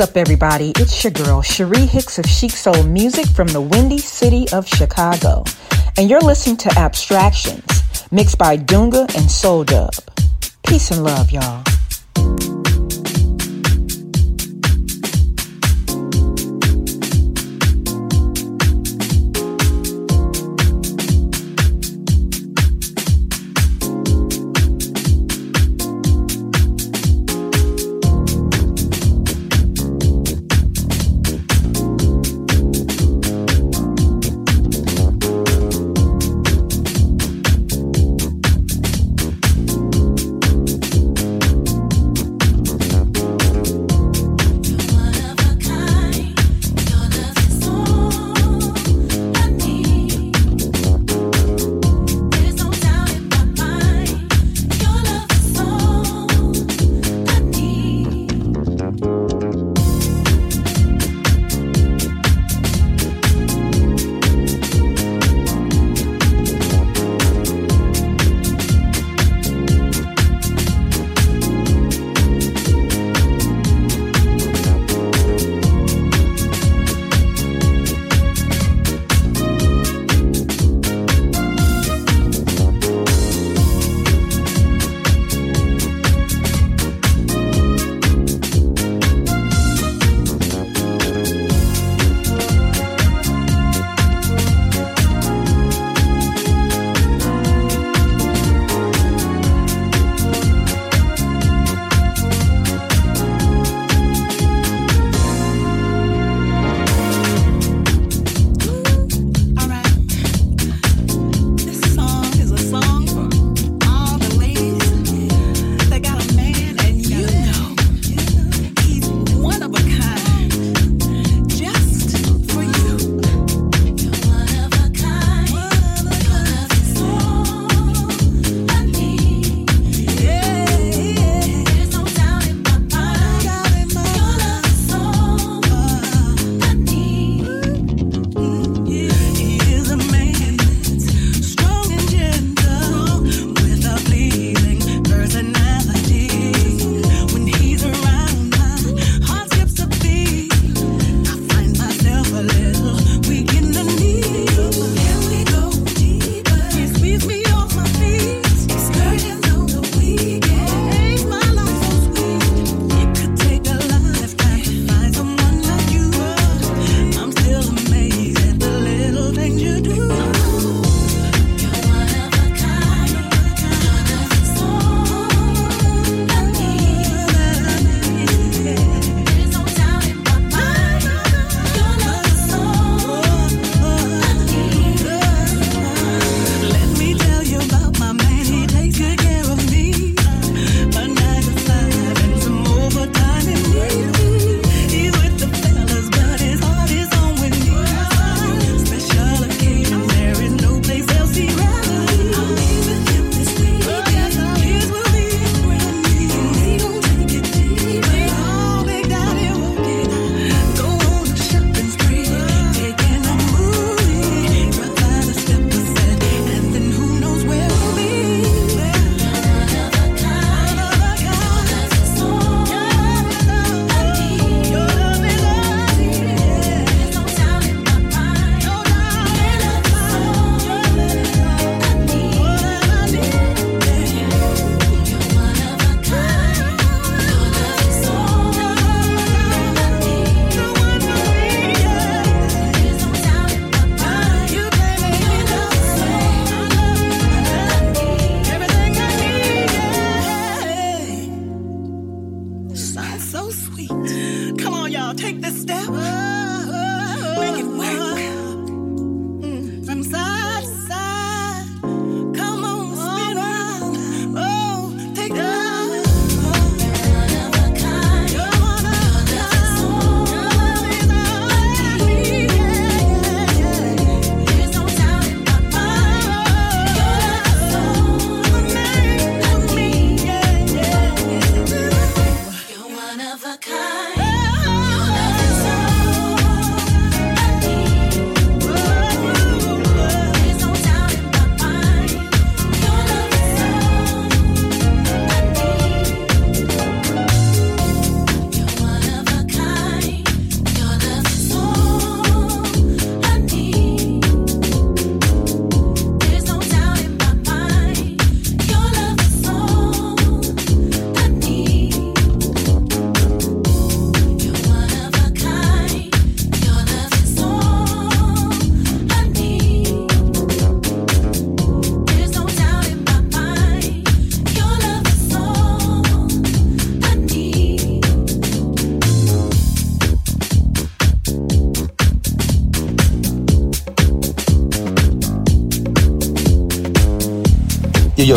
What's up, everybody? It's your girl, Cherie Hicks of Chic Soul Music from the Windy City of Chicago. And you're listening to Abstractions, mixed by Dunga and Soul Dub. Peace and love, y'all.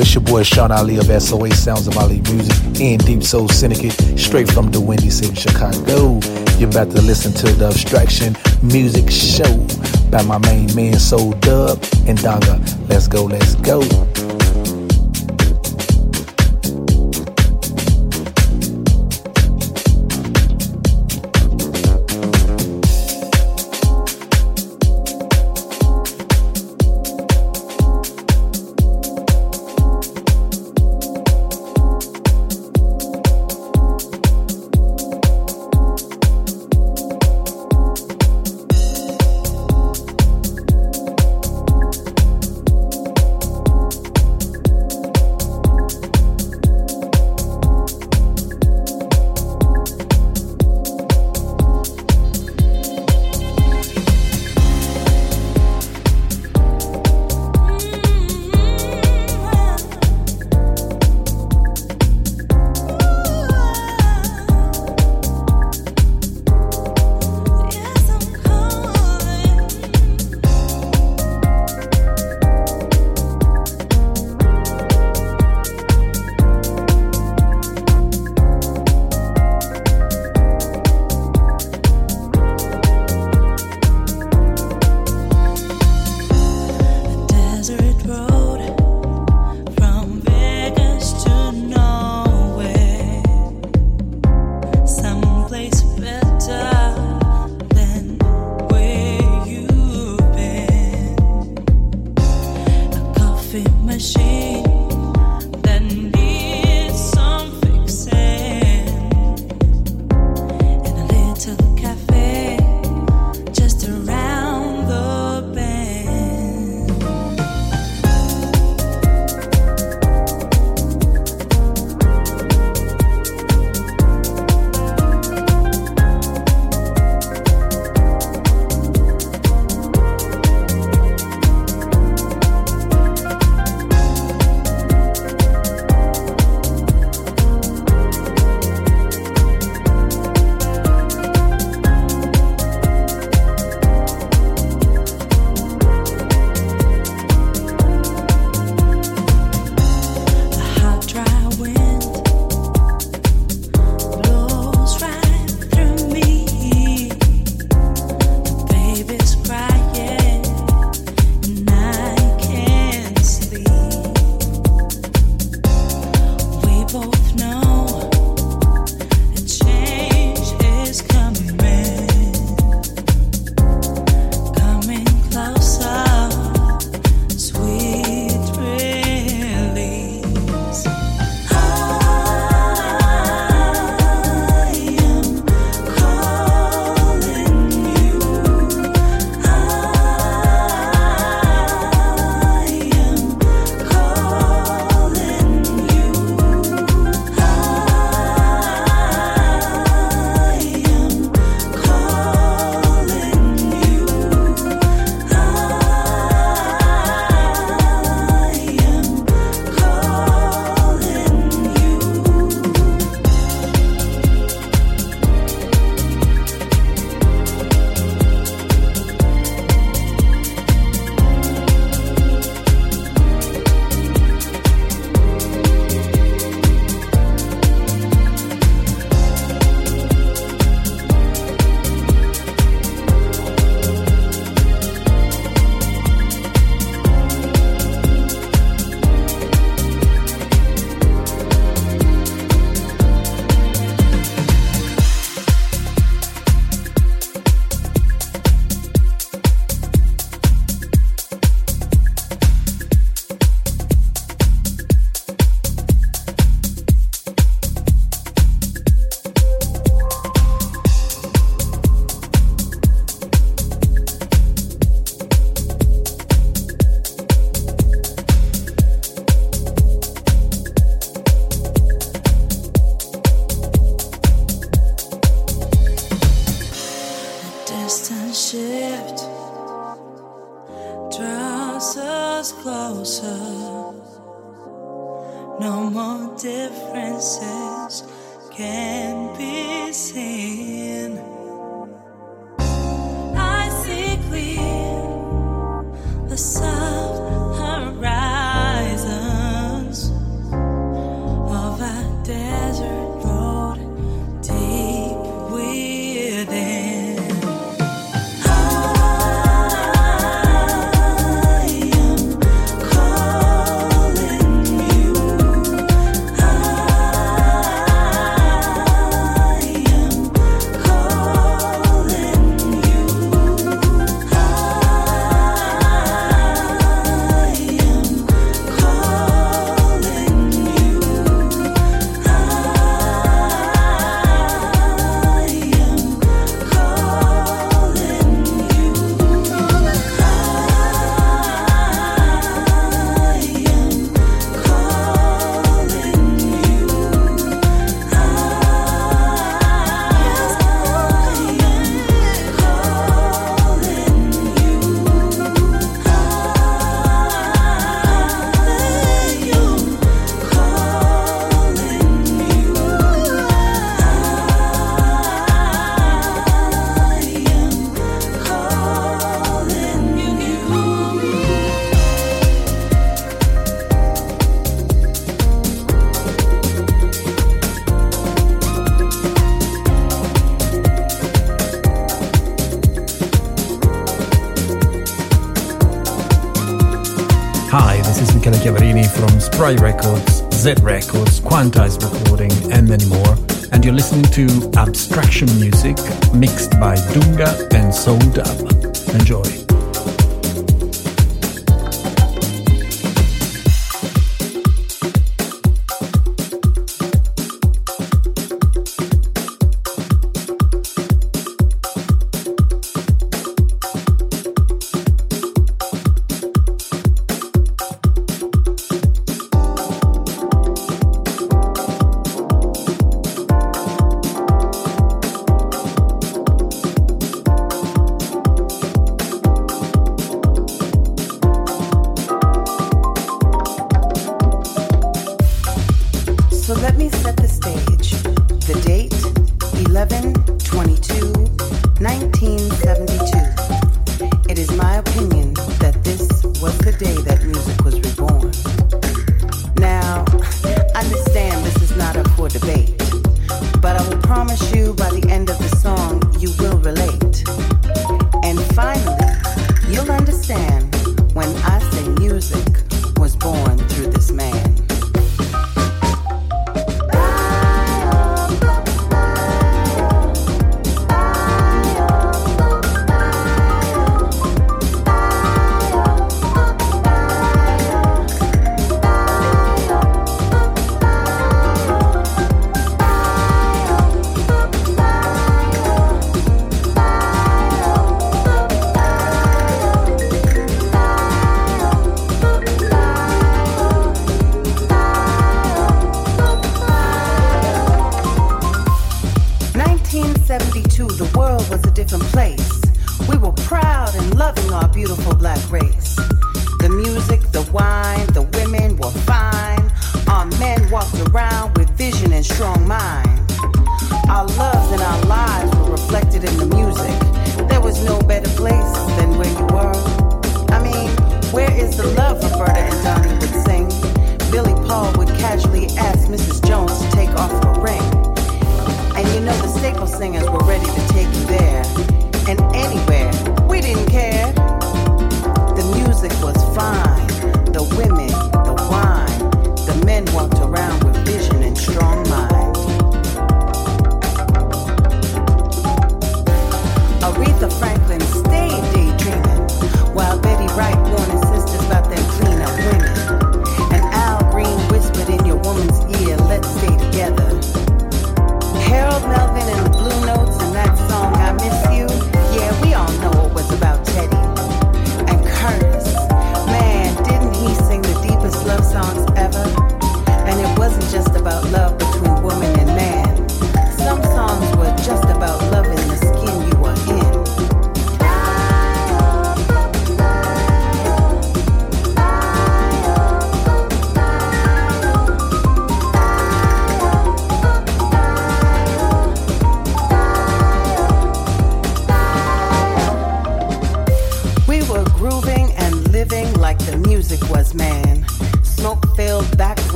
It's your boy Sean Ali of SOA Sounds of Ali Music and Deep Soul Syndicate, straight from the Windy City, Chicago. You're about to listen to the Abstraction Music Show by my main man Soul Dub and Donga. Let's go, let's go. No more differences can be seen. I see clear the sun. From Records, Z Records, Quantize Recording, and many more. And you're listening to Abstraction Music mixed by Dunga and Soul Dub. Enjoy.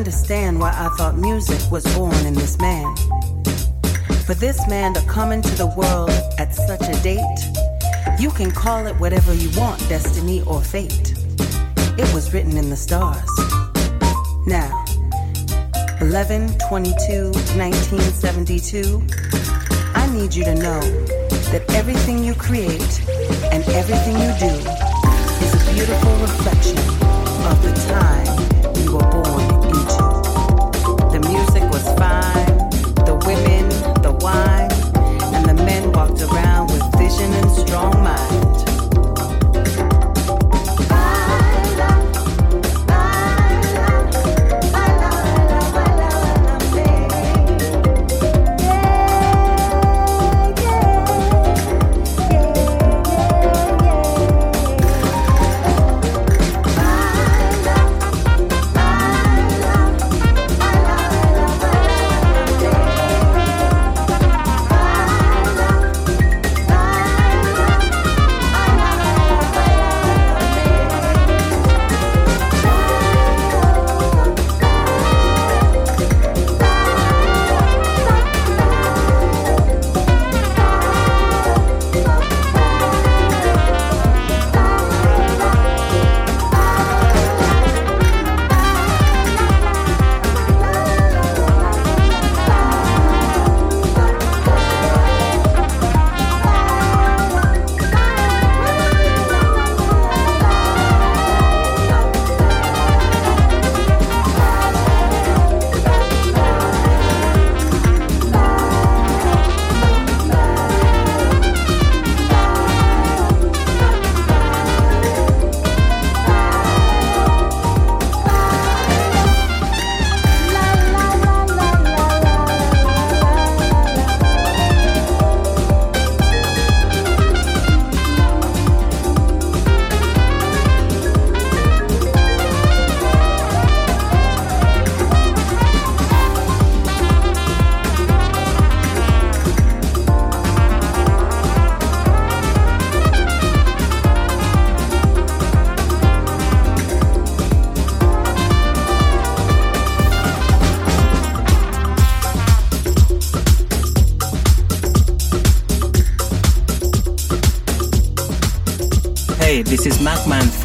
Understand why I thought music was born in this man. For this man to come into the world at such a date, you can call it whatever you want, destiny or fate. It was written in the stars. Now, 11 22 1972, I need you to know that everything you create and everything you do is a beautiful reflection of the time you were born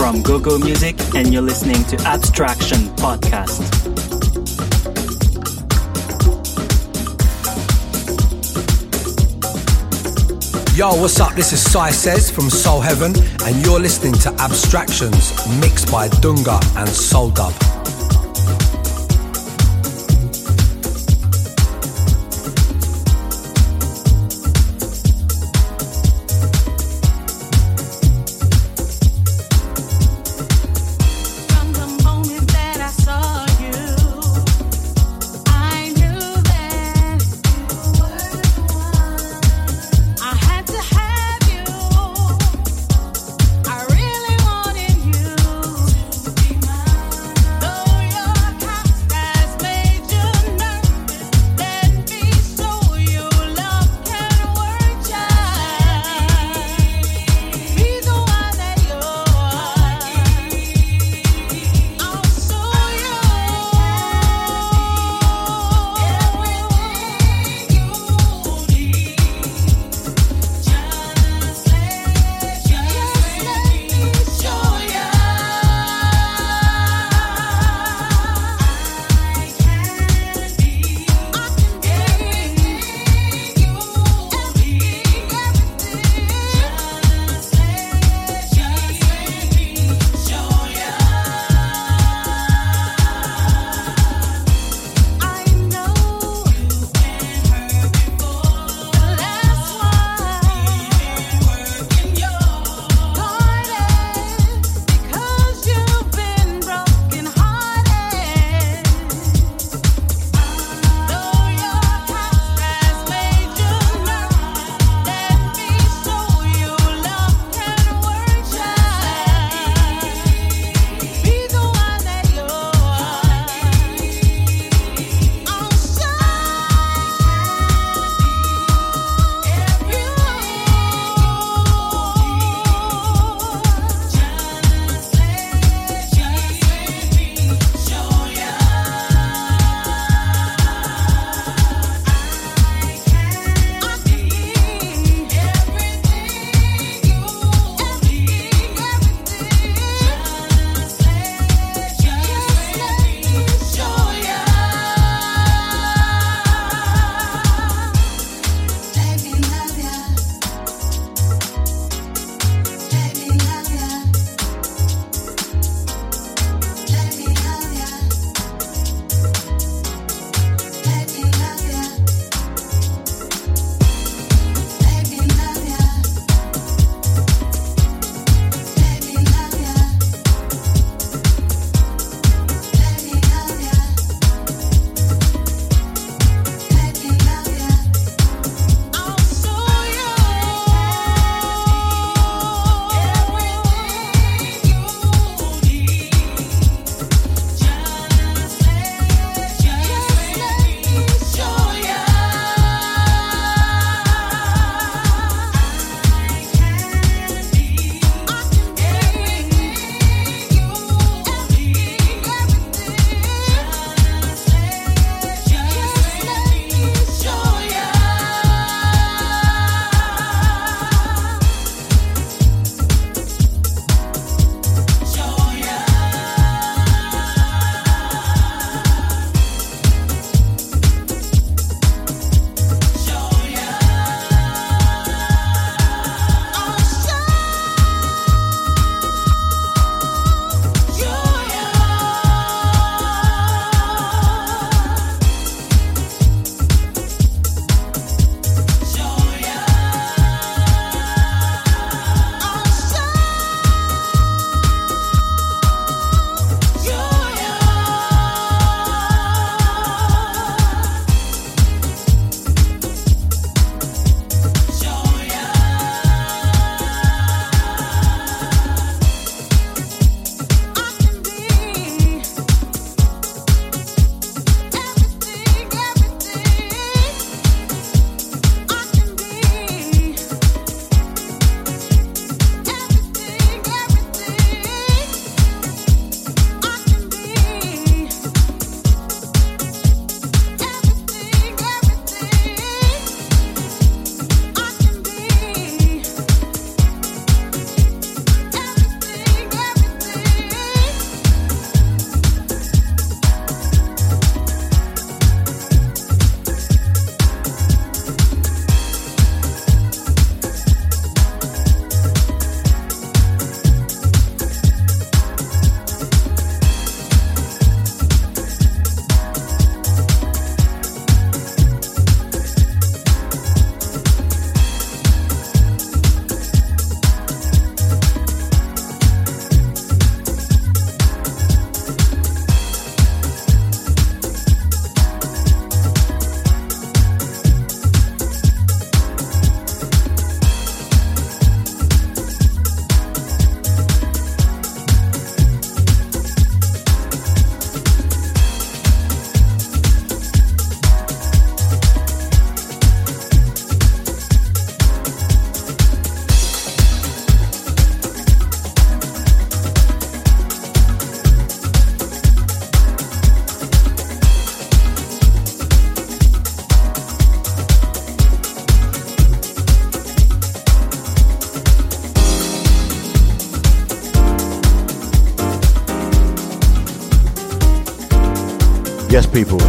from GoGo Music, and you're listening to Abstraction Podcast. Yo, what's up? This is Sai Says from Soul Heaven, and you're listening to Abstractions mixed by Dunga and Soul Dub.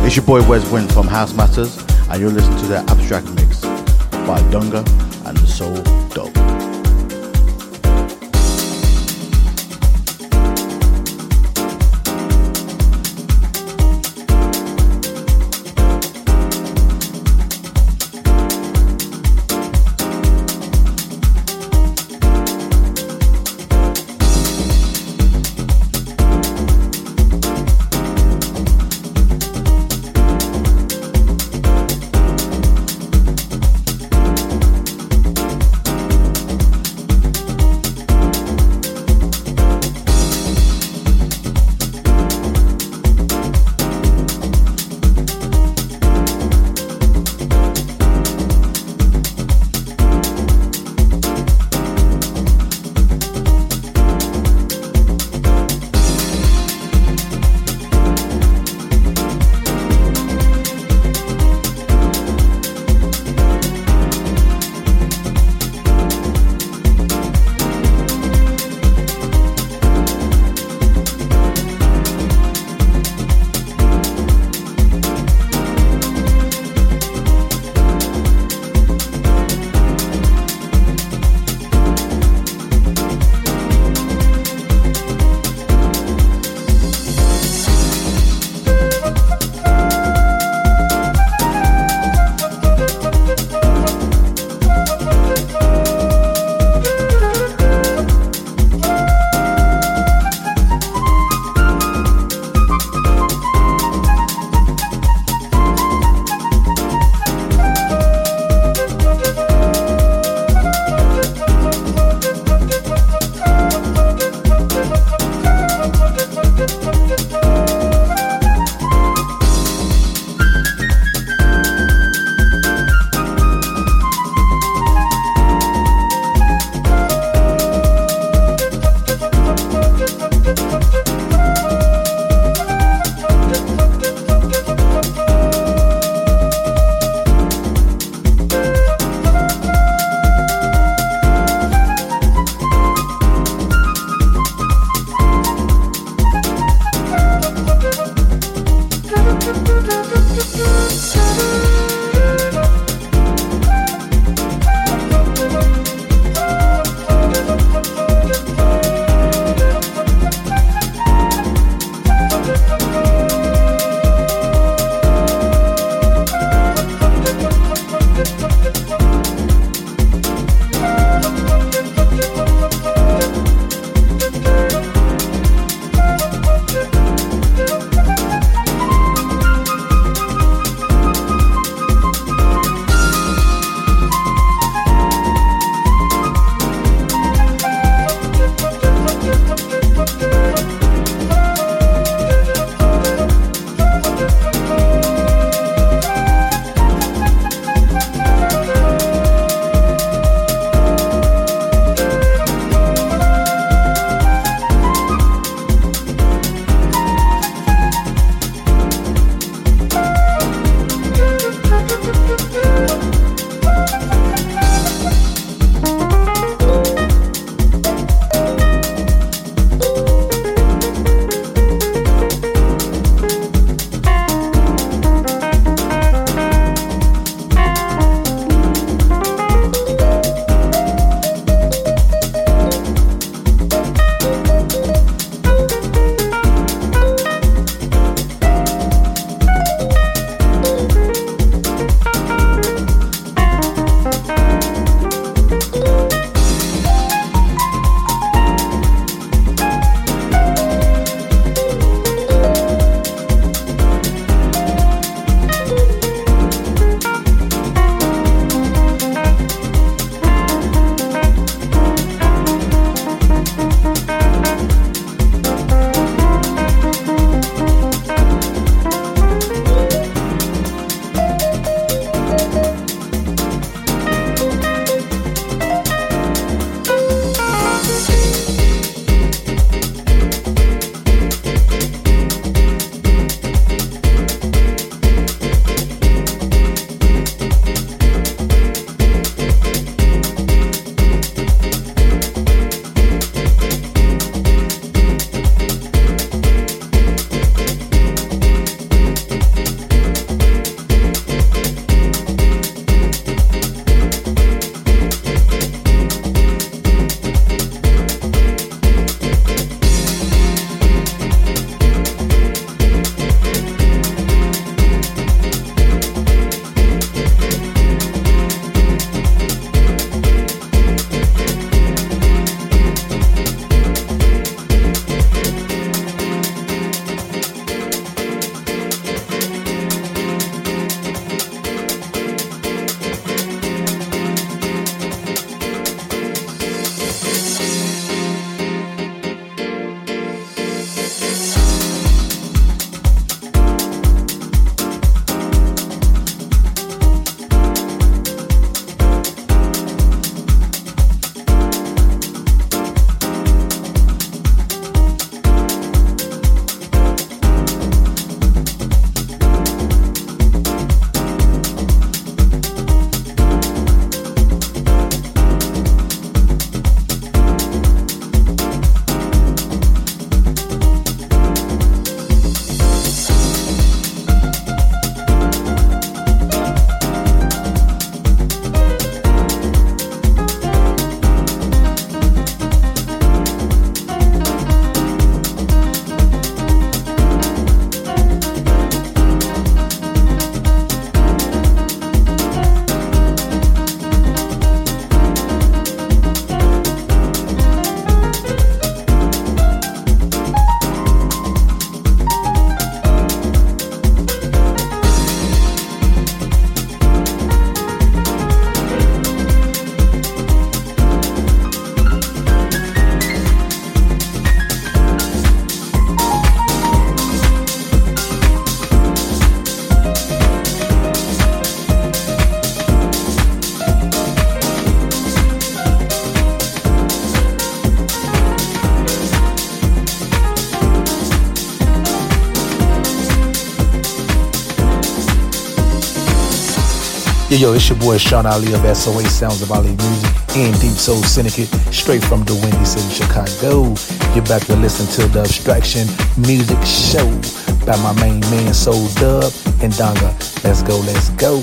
It's your boy Wes Win from House Matters, and you're listening to the Abstract Mix by Dunga and the Soul Dub. Yo, it's your boy Sean Ali of SOA Sounds of Ali Music and Deep Soul Syndicate, straight from the Windy City, Chicago. You're back to listen to the Abstraction Music Show by my main man Soul Dub and Dunga. Let's go, let's go.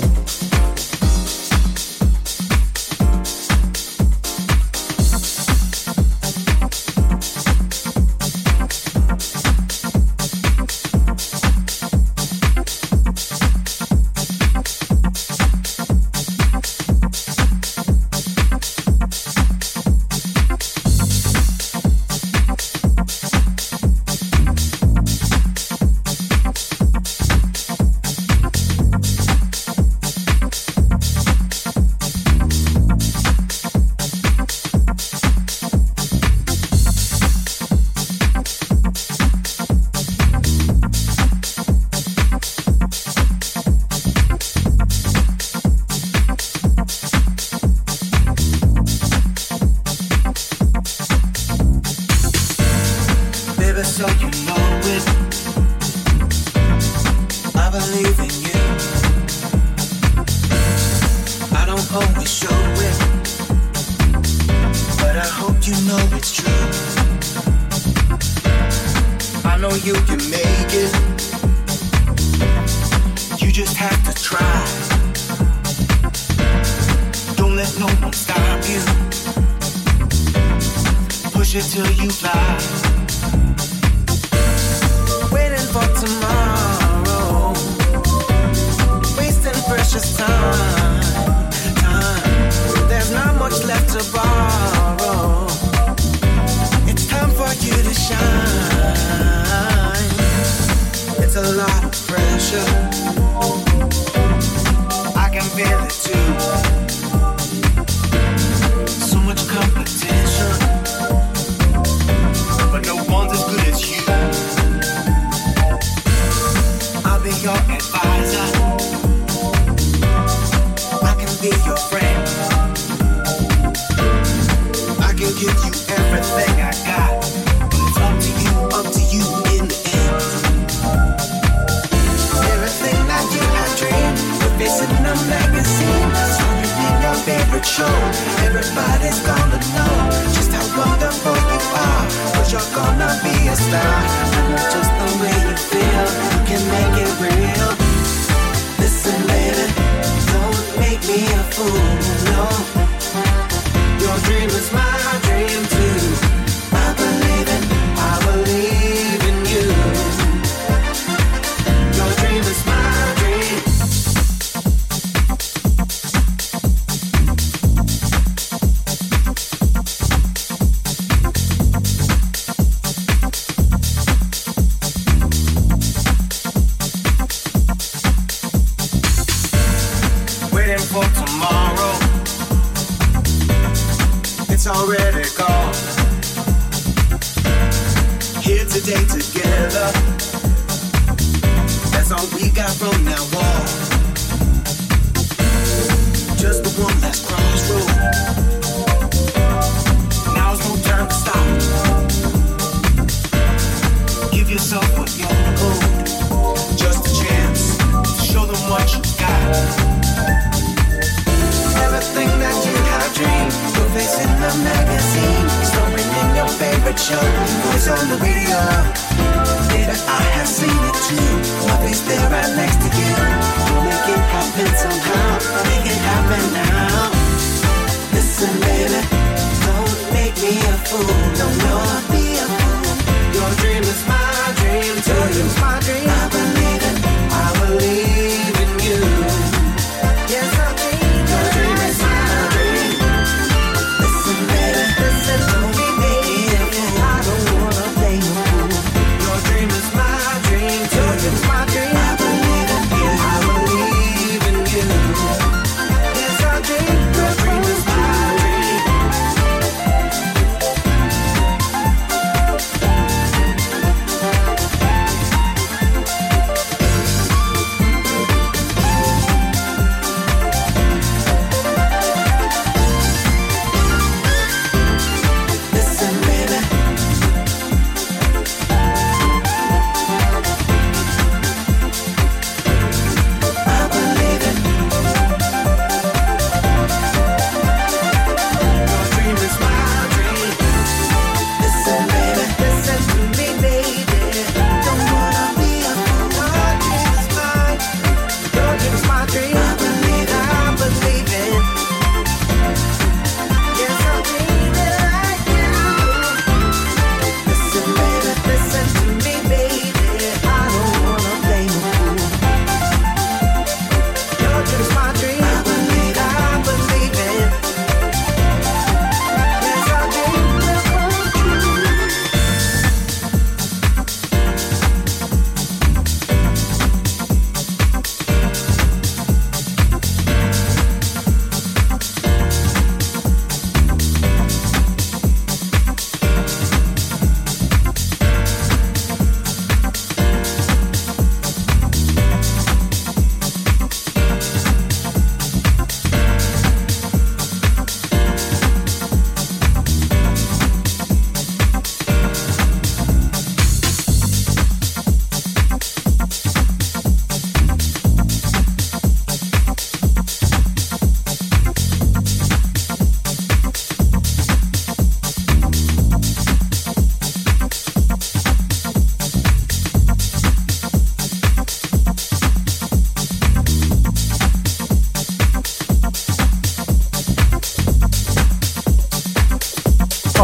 fool, no, no.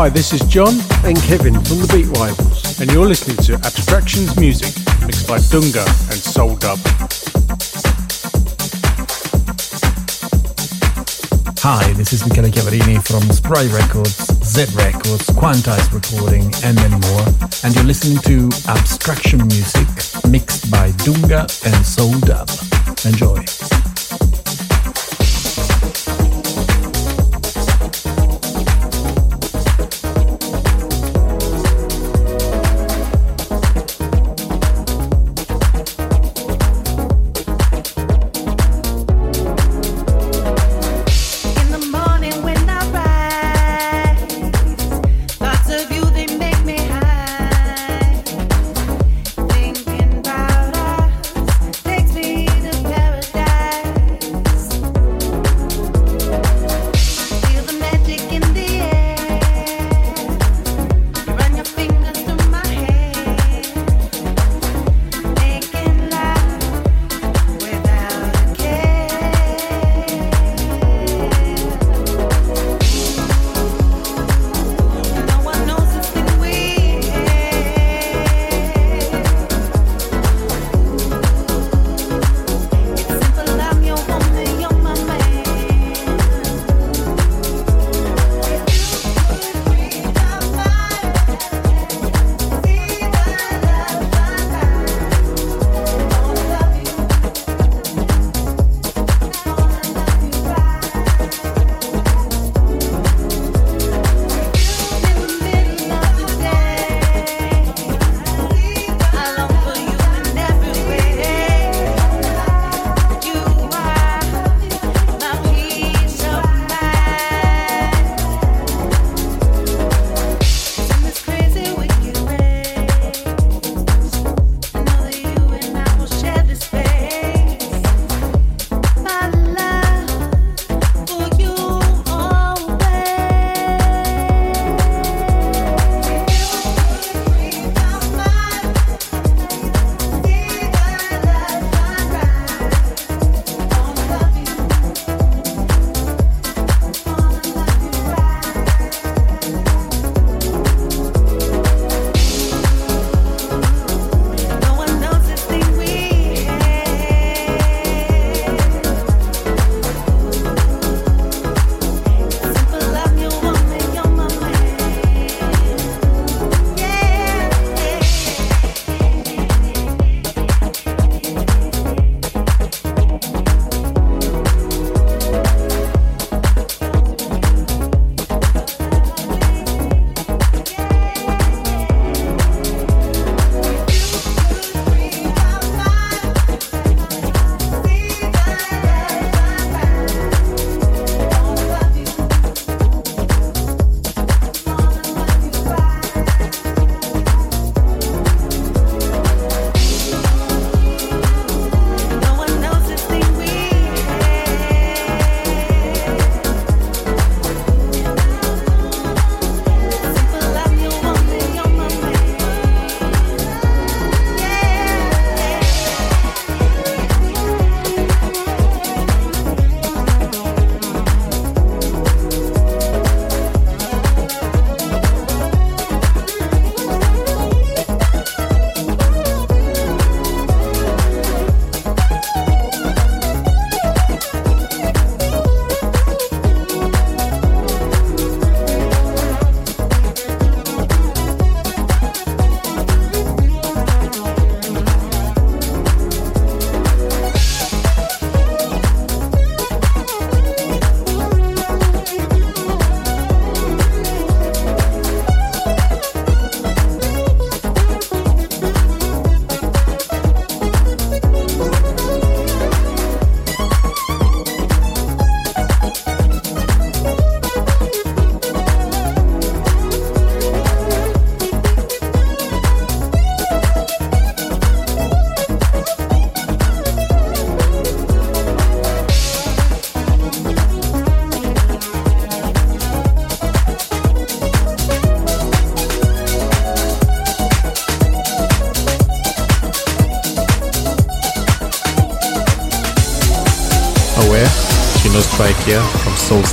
Hi, this is John and Kevin from the Beat Rivals, and you're listening to Abstractions Music, mixed by Dunga and Soul Dub. Hi, this is Michele Chiaverini from Spry Records, Z Records, Quantize Recording, and many more. And you're listening to Abstraction Music, mixed by Dunga and Soul Dub. Enjoy.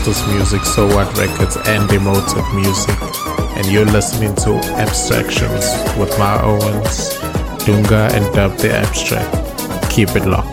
Music, So What Records, and Emotive Music. and you're listening to Abstractions with my Owens, Dunga, and Dub the Abstract. Keep it locked.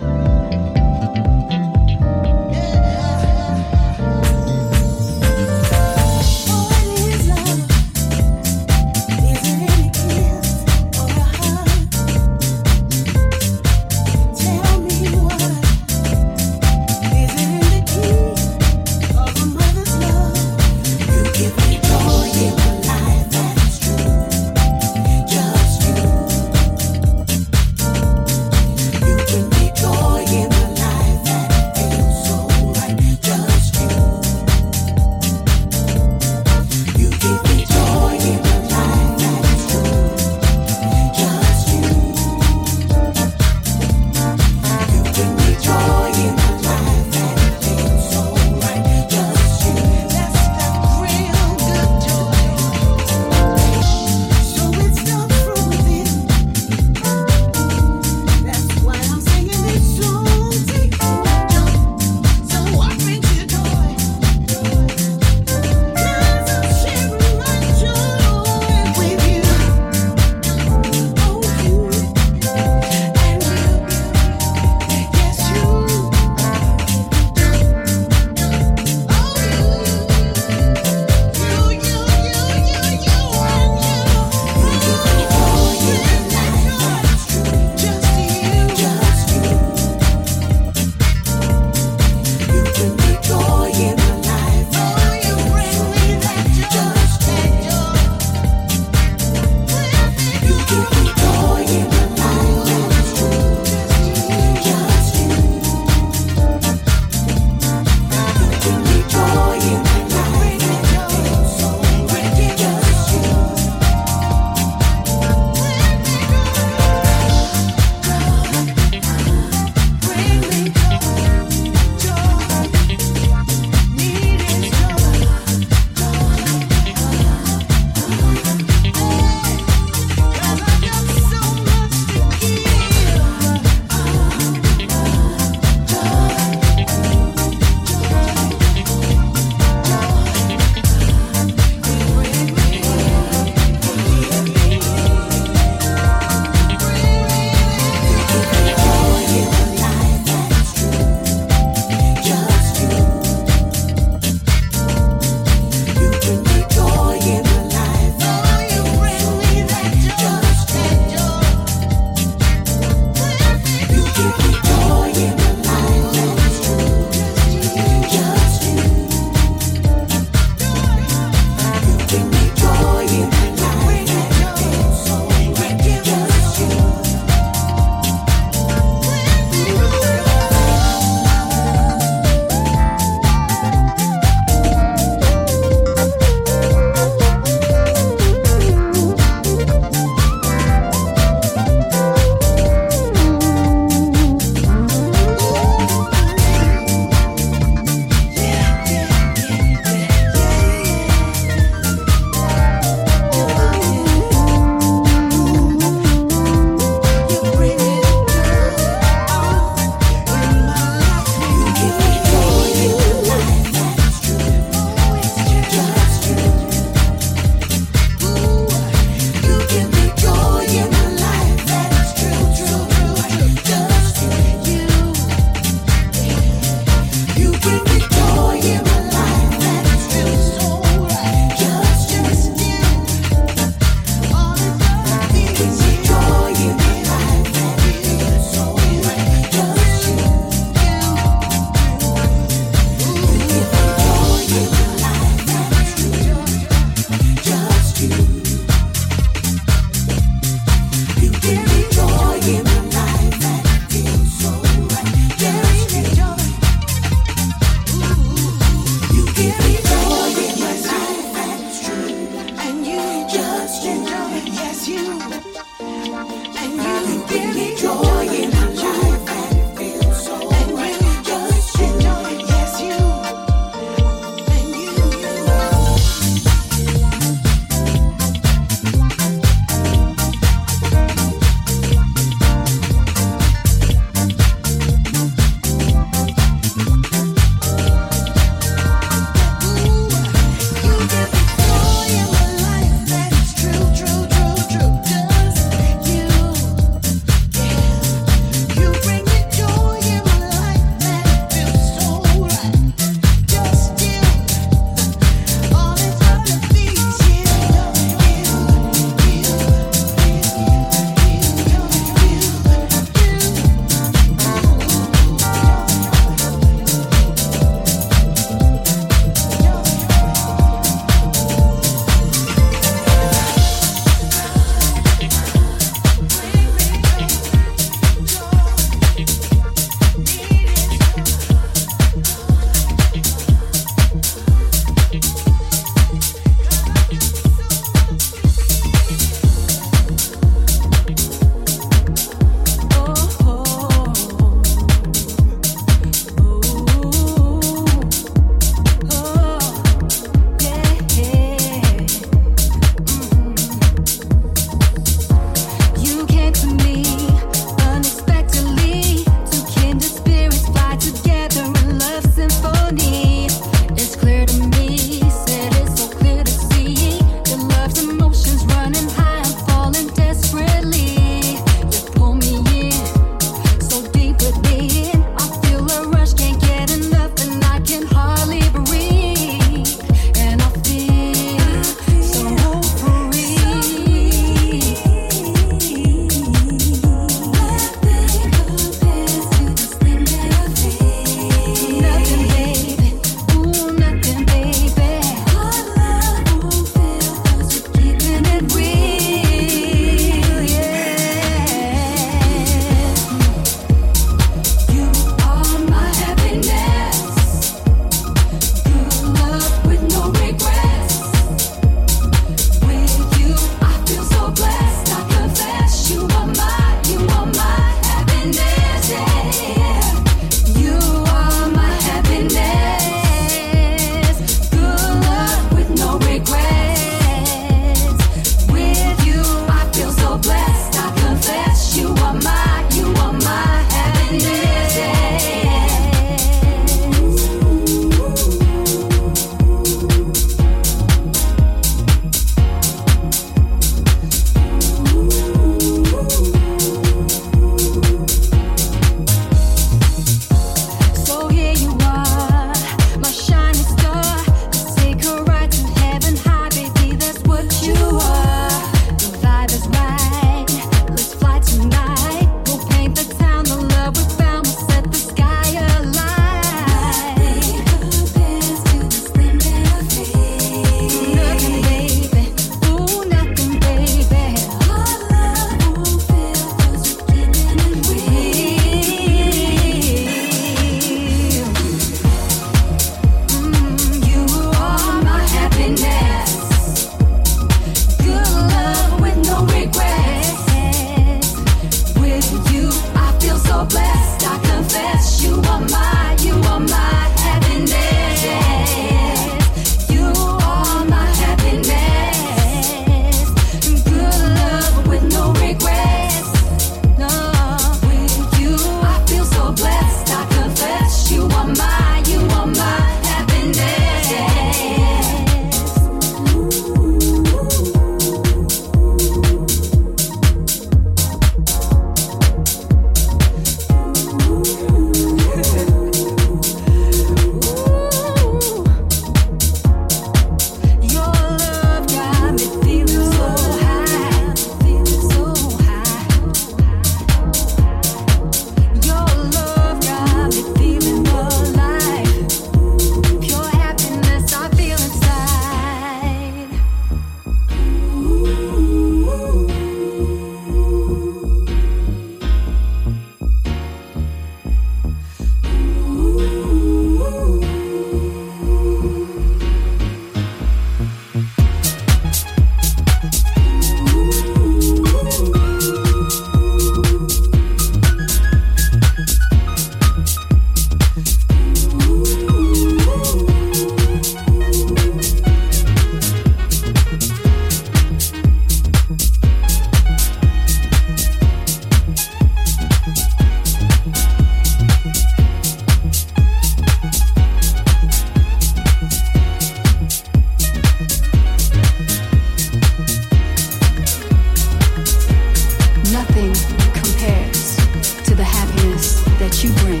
you bring.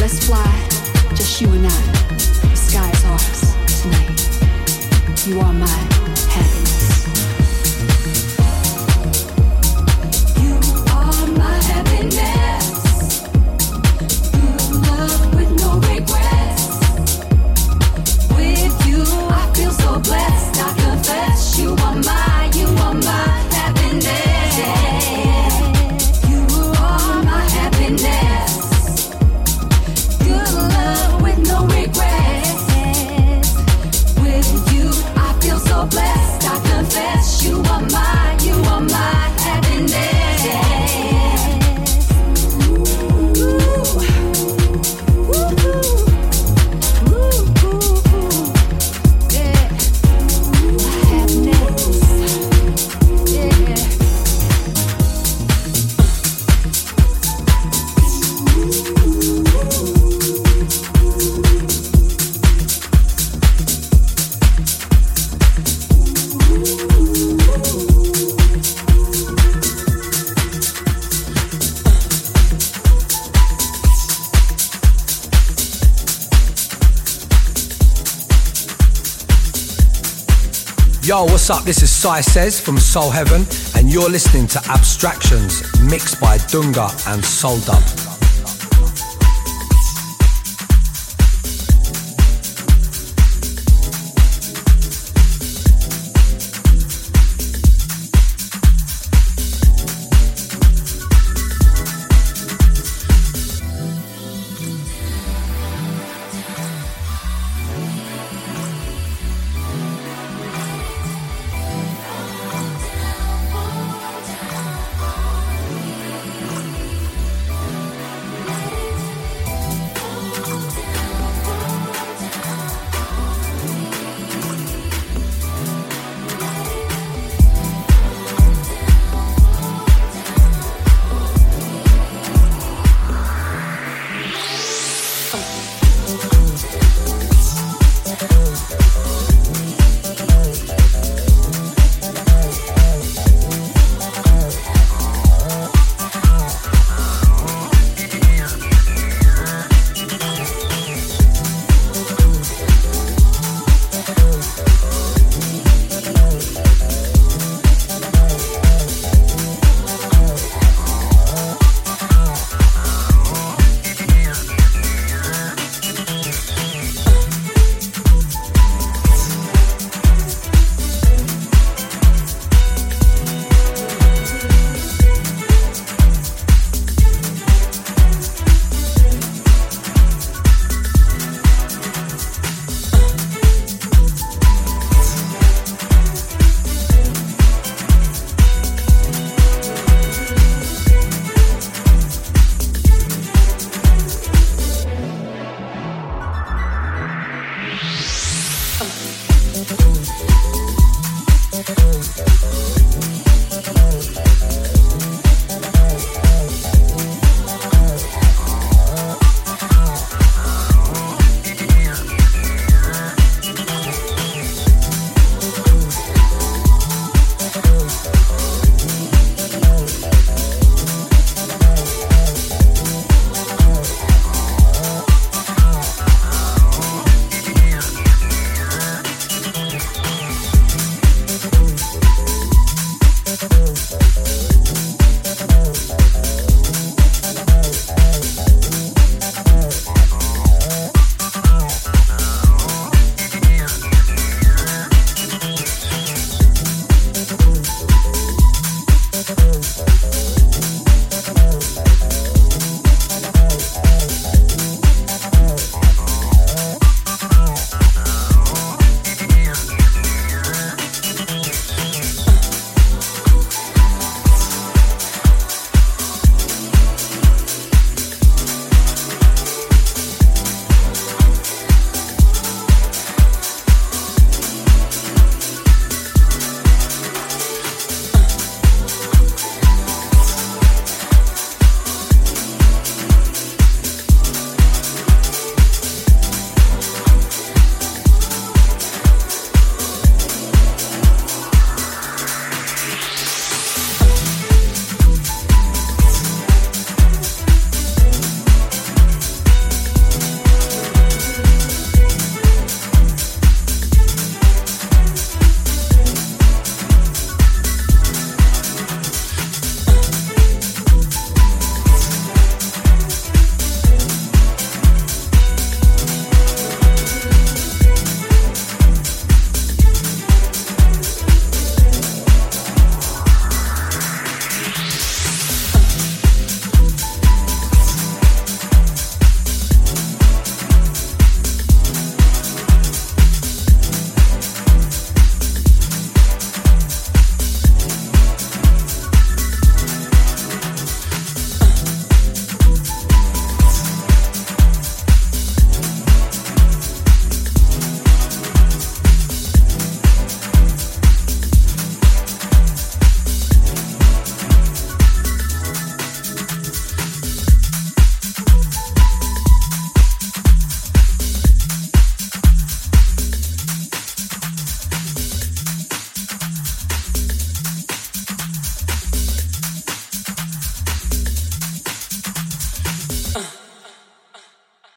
Let's fly, just you and I. The sky's ours tonight. You are my happiness. You are my happiness. Blessed, I confess you are my up? This is Sai Says from Soul Heaven, and you're listening to Abstractions, mixed by Dunga and Soul Dub.